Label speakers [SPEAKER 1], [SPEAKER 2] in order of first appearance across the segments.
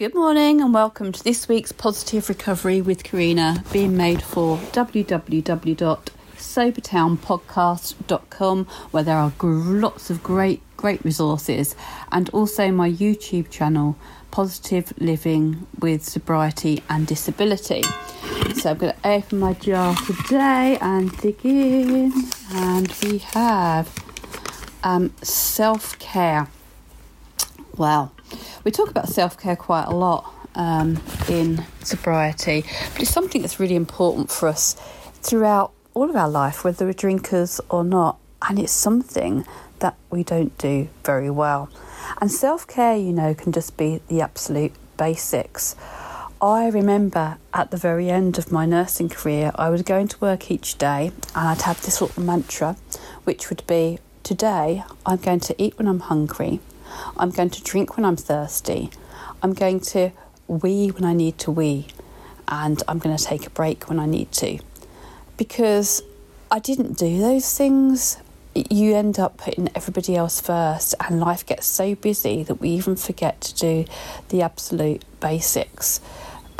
[SPEAKER 1] Good morning and welcome to this week's Positive Recovery with Karina, being made for www.sobertownpodcast.com, where there are lots of great, great resources, and also my YouTube channel, Positive Living with Sobriety and Disability. So I'm going to open my jar today and dig in, and we have um, self care. Wow we talk about self care quite a lot um, in sobriety, but it's something that's really important for us throughout all of our life, whether we're drinkers or not. And it's something that we don't do very well. And self care, you know, can just be the absolute basics. I remember at the very end of my nursing career, I was going to work each day and I'd have this little mantra, which would be Today, I'm going to eat when I'm hungry, I'm going to drink when I'm thirsty. I'm going to wee when I need to wee. And I'm going to take a break when I need to. Because I didn't do those things. You end up putting everybody else first, and life gets so busy that we even forget to do the absolute basics,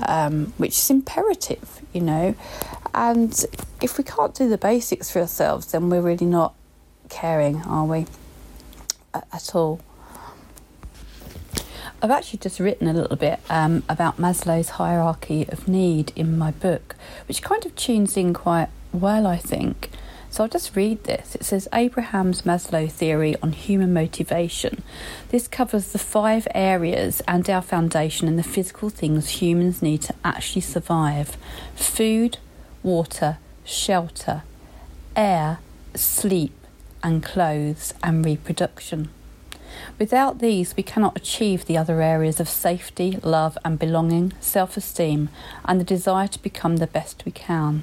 [SPEAKER 1] um, which is imperative, you know. And if we can't do the basics for ourselves, then we're really not caring, are we? At all. I've actually just written a little bit um, about Maslow's hierarchy of need in my book, which kind of tunes in quite well, I think. So I'll just read this. It says Abraham's Maslow theory on human motivation. This covers the five areas and our foundation and the physical things humans need to actually survive food, water, shelter, air, sleep, and clothes, and reproduction. Without these, we cannot achieve the other areas of safety, love, and belonging, self esteem, and the desire to become the best we can.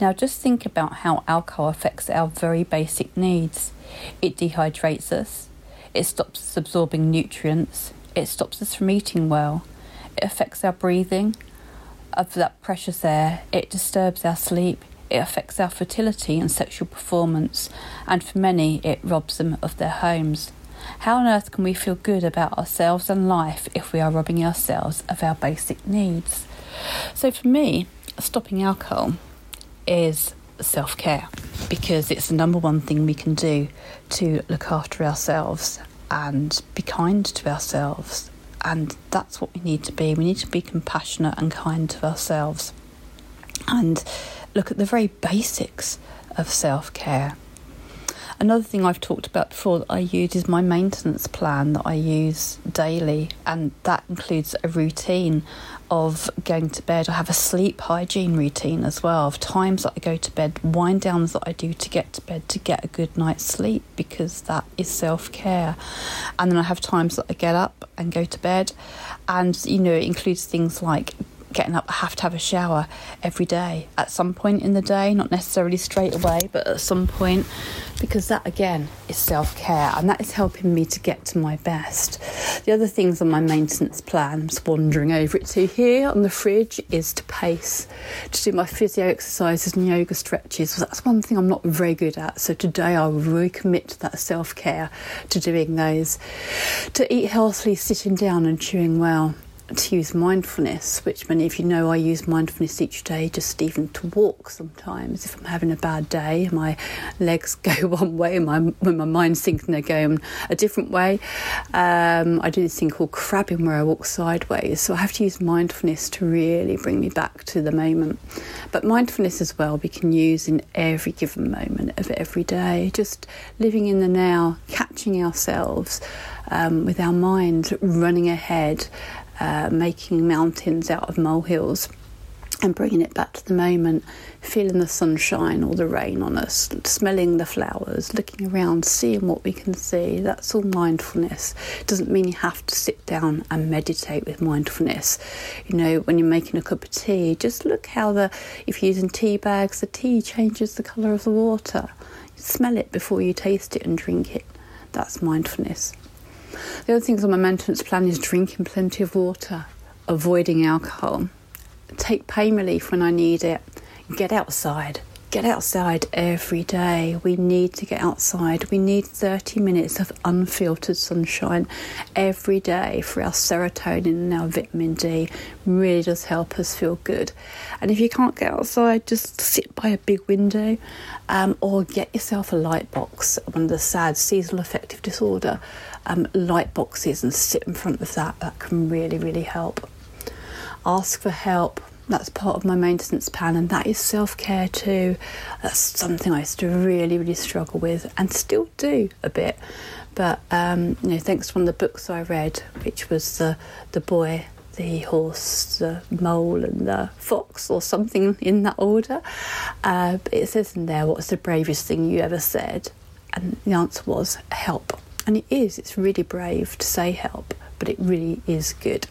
[SPEAKER 1] Now, just think about how alcohol affects our very basic needs. It dehydrates us, it stops us absorbing nutrients, it stops us from eating well, it affects our breathing of that precious air, it disturbs our sleep, it affects our fertility and sexual performance, and for many, it robs them of their homes. How on earth can we feel good about ourselves and life if we are robbing ourselves of our basic needs? So, for me, stopping alcohol is self care because it's the number one thing we can do to look after ourselves and be kind to ourselves. And that's what we need to be. We need to be compassionate and kind to ourselves and look at the very basics of self care. Another thing I've talked about before that I use is my maintenance plan that I use daily, and that includes a routine of going to bed. I have a sleep hygiene routine as well of times that I go to bed, wind downs that I do to get to bed to get a good night's sleep because that is self care. And then I have times that I get up and go to bed, and you know, it includes things like getting up, I have to have a shower every day at some point in the day, not necessarily straight away, but at some point, because that again is self care and that is helping me to get to my best. The other things on my maintenance plan, I'm just wandering over it to here on the fridge, is to pace, to do my physio exercises and yoga stretches. That's one thing I'm not very good at, so today I will really commit to that self care, to doing those. To eat healthily, sitting down and chewing well to use mindfulness, which many of you know I use mindfulness each day, just even to walk sometimes. If I'm having a bad day, my legs go one way, and my, when my mind's thinking they're going a different way. Um, I do this thing called crabbing where I walk sideways. So I have to use mindfulness to really bring me back to the moment. But mindfulness as well, we can use in every given moment of every day, just living in the now, catching ourselves um, with our mind running ahead uh, making mountains out of molehills and bringing it back to the moment, feeling the sunshine or the rain on us, smelling the flowers, looking around, seeing what we can see. That's all mindfulness. It doesn't mean you have to sit down and meditate with mindfulness. You know, when you're making a cup of tea, just look how the, if you're using tea bags, the tea changes the colour of the water. smell it before you taste it and drink it. That's mindfulness. The other things on my maintenance plan is drinking plenty of water, avoiding alcohol, take pain relief when I need it, get outside, get outside every day. We need to get outside. We need 30 minutes of unfiltered sunshine every day for our serotonin and our vitamin D. Really does help us feel good. And if you can't get outside, just sit by a big window um, or get yourself a light box. One of the SAD seasonal affective disorder um, light boxes and sit in front of that. That can really, really help. Ask for help that's part of my maintenance plan, and that is self care too. That's something I used to really, really struggle with, and still do a bit. But um, you know, thanks to one of the books I read, which was the the boy, the horse, the mole, and the fox, or something in that order. Uh, it says in there, "What's the bravest thing you ever said?" And the answer was help. And it is. It's really brave to say help, but it really is good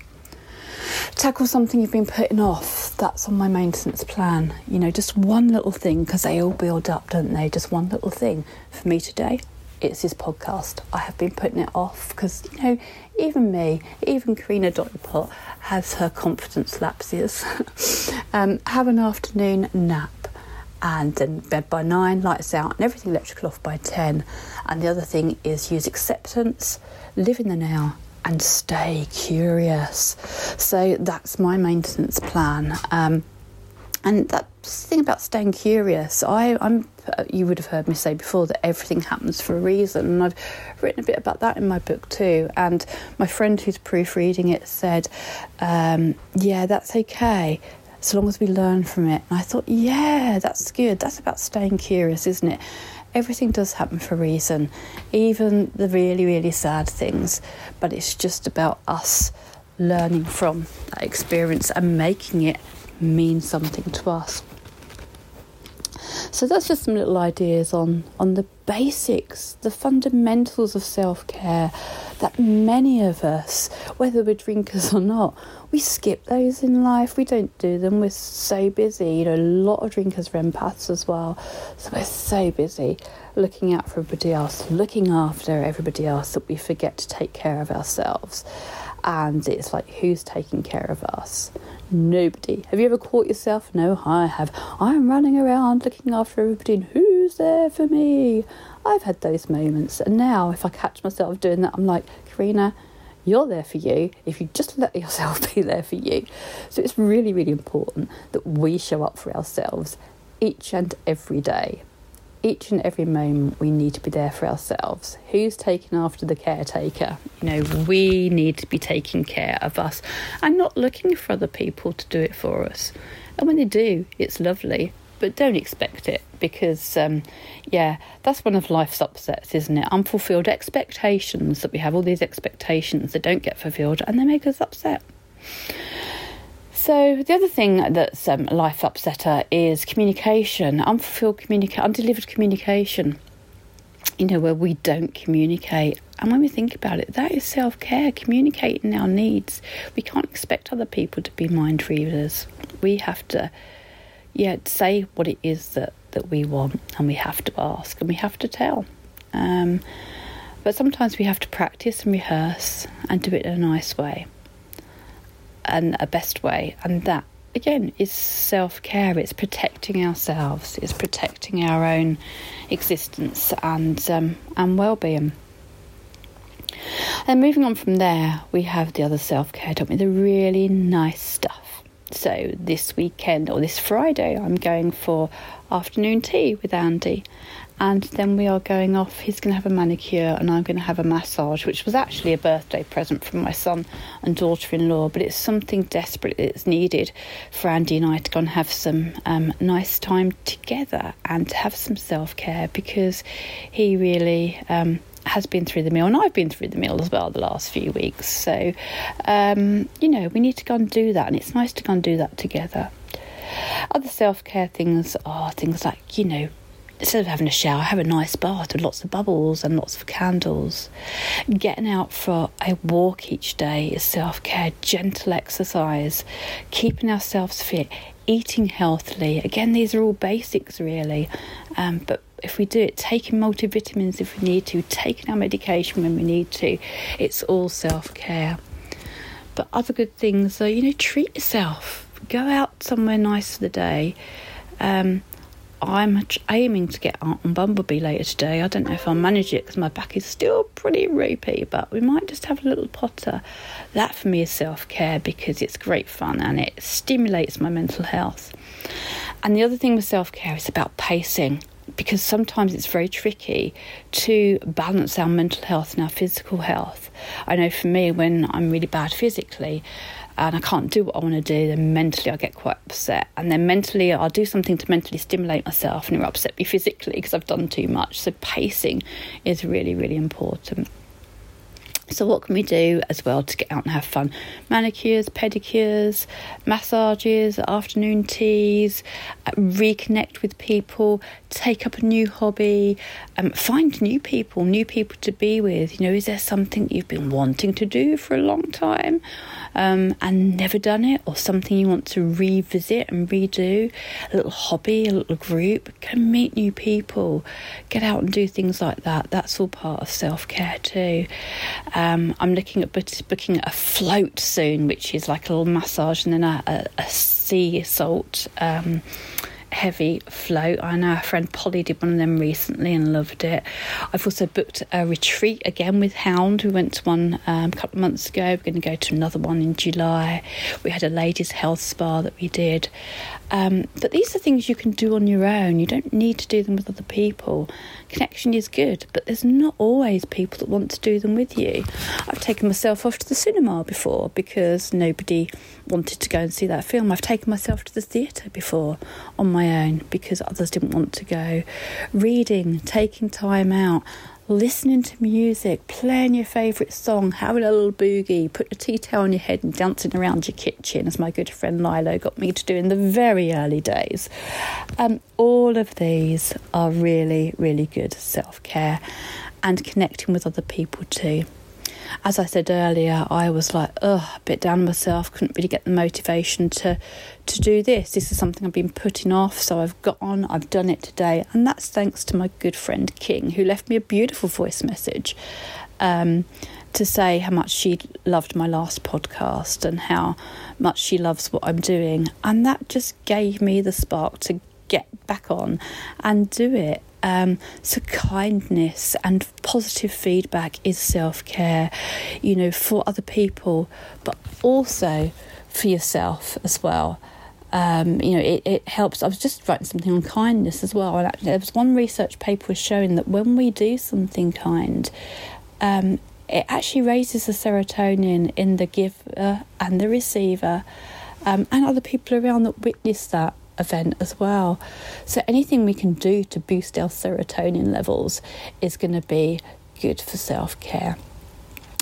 [SPEAKER 1] tackle something you've been putting off. That's on my maintenance plan. You know, just one little thing because they all build up, don't they? Just one little thing. For me today, it's this podcast. I have been putting it off because, you know, even me, even Karina Pot has her confidence lapses. um, have an afternoon nap and then bed by nine, lights out, and everything electrical off by 10. And the other thing is use acceptance, live in the now, and stay curious. So that's my maintenance plan. Um, and that thing about staying curious, I, am you would have heard me say before that everything happens for a reason, and I've written a bit about that in my book too. And my friend who's proofreading it said, um, "Yeah, that's okay." So long as we learn from it. And I thought, yeah, that's good. That's about staying curious, isn't it? Everything does happen for a reason, even the really, really sad things. But it's just about us learning from that experience and making it mean something to us. So that's just some little ideas on, on the basics, the fundamentals of self care that many of us, whether we're drinkers or not, we skip those in life. We don't do them. We're so busy. You know, a lot of drinkers are empaths as well. So we're so busy looking out for everybody else, looking after everybody else that we forget to take care of ourselves. And it's like, who's taking care of us? Nobody. Have you ever caught yourself? No, I have. I'm running around looking after everybody, and who's there for me? I've had those moments. And now, if I catch myself doing that, I'm like, Karina, you're there for you if you just let yourself be there for you. So it's really, really important that we show up for ourselves each and every day. Each and every moment, we need to be there for ourselves. Who's taking after the caretaker? You know, we need to be taking care of us and not looking for other people to do it for us. And when they do, it's lovely but don't expect it because, um, yeah, that's one of life's upsets, isn't it? Unfulfilled expectations that we have all these expectations that don't get fulfilled and they make us upset. So the other thing that's um, life upsetter is communication, unfulfilled communication, undelivered communication. You know where we don't communicate, and when we think about it, that is self care, communicating our needs. We can't expect other people to be mind readers. We have to yeah, say what it is that, that we want, and we have to ask and we have to tell. Um, but sometimes we have to practice and rehearse and do it in a nice way and a best way. And that, again, is self care. It's protecting ourselves, it's protecting our own existence and, um, and well being. And moving on from there, we have the other self care, we? The really nice stuff so this weekend or this Friday, I'm going for afternoon tea with Andy. And then we are going off. He's going to have a manicure, and I'm going to have a massage, which was actually a birthday present from my son and daughter in law. But it's something desperate that's needed for Andy and I to go and have some um, nice time together and to have some self care because he really. Um, has been through the mill, and I've been through the mill as well the last few weeks. So, um, you know, we need to go and do that, and it's nice to go and do that together. Other self care things are things like, you know, instead of having a shower, have a nice bath with lots of bubbles and lots of candles. Getting out for a walk each day is self care, gentle exercise, keeping ourselves fit, eating healthily. Again, these are all basics, really, um, but if we do it, taking multivitamins if we need to, taking our medication when we need to, it's all self care. But other good things are, you know, treat yourself. Go out somewhere nice for the day. Um, I'm aiming to get out on Bumblebee later today. I don't know if I'll manage it because my back is still pretty ropey, but we might just have a little potter. That for me is self care because it's great fun and it stimulates my mental health. And the other thing with self care is about pacing because sometimes it's very tricky to balance our mental health and our physical health. I know for me, when I'm really bad physically, and I can't do what I want to do, then mentally I get quite upset. And then mentally I'll do something to mentally stimulate myself and it will upset me physically because I've done too much. So pacing is really, really important. So, what can we do as well to get out and have fun? Manicures, pedicures, massages, afternoon teas, uh, reconnect with people, take up a new hobby, um, find new people, new people to be with. You know, is there something you've been wanting to do for a long time um, and never done it, or something you want to revisit and redo? A little hobby, a little group, go meet new people, get out and do things like that. That's all part of self care too. Um, I'm looking at booking a float soon, which is like a little massage and then a, a, a sea salt. Um, heavy float. I know our friend Polly did one of them recently and loved it. I've also booked a retreat again with Hound. We went to one um, a couple of months ago. We're going to go to another one in July. We had a ladies' health spa that we did. Um, but these are things you can do on your own. You don't need to do them with other people. Connection is good, but there's not always people that want to do them with you. I've taken myself off to the cinema before because nobody wanted to go and see that film. I've taken myself to the theatre before on my own because others didn't want to go. Reading, taking time out listening to music, playing your favourite song, having a little boogie, put a tea towel on your head and dancing around your kitchen, as my good friend Lilo got me to do in the very early days. Um, all of these are really, really good self care and connecting with other people too as I said earlier, I was like, ugh, a bit down myself, couldn't really get the motivation to to do this. This is something I've been putting off, so I've got on, I've done it today, and that's thanks to my good friend King, who left me a beautiful voice message. Um, to say how much she loved my last podcast and how much she loves what I'm doing. And that just gave me the spark to get back on and do it. Um, so, kindness and positive feedback is self care, you know, for other people, but also for yourself as well. Um, you know, it, it helps. I was just writing something on kindness as well. And actually, there was one research paper showing that when we do something kind, um, it actually raises the serotonin in the giver and the receiver, um, and other people around that witness that event as well. So anything we can do to boost our serotonin levels is going to be good for self care.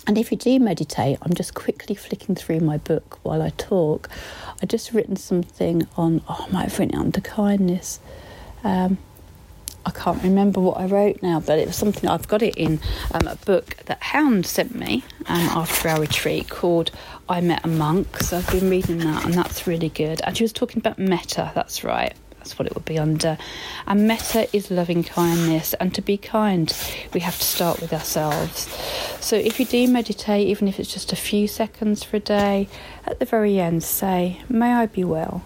[SPEAKER 1] And if you do meditate, I'm just quickly flicking through my book while I talk. I just written something on, oh, I might have written it under kindness. Um, I can't remember what I wrote now, but it was something I've got it in um, a book that Hound sent me um, after our retreat called I Met a Monk. So I've been reading that, and that's really good. And she was talking about metta, that's right. That's what it would be under. And metta is loving kindness. And to be kind, we have to start with ourselves. So if you do meditate, even if it's just a few seconds for a day, at the very end, say, May I be well.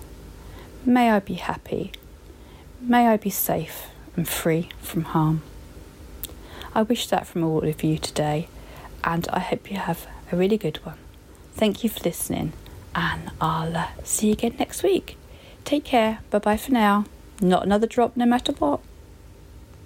[SPEAKER 1] May I be happy. May I be safe and free from harm. I wish that from all of you today, and I hope you have a really good one. Thank you for listening, and I'll uh, see you again next week. Take care. Bye bye for now. Not another drop, no matter what.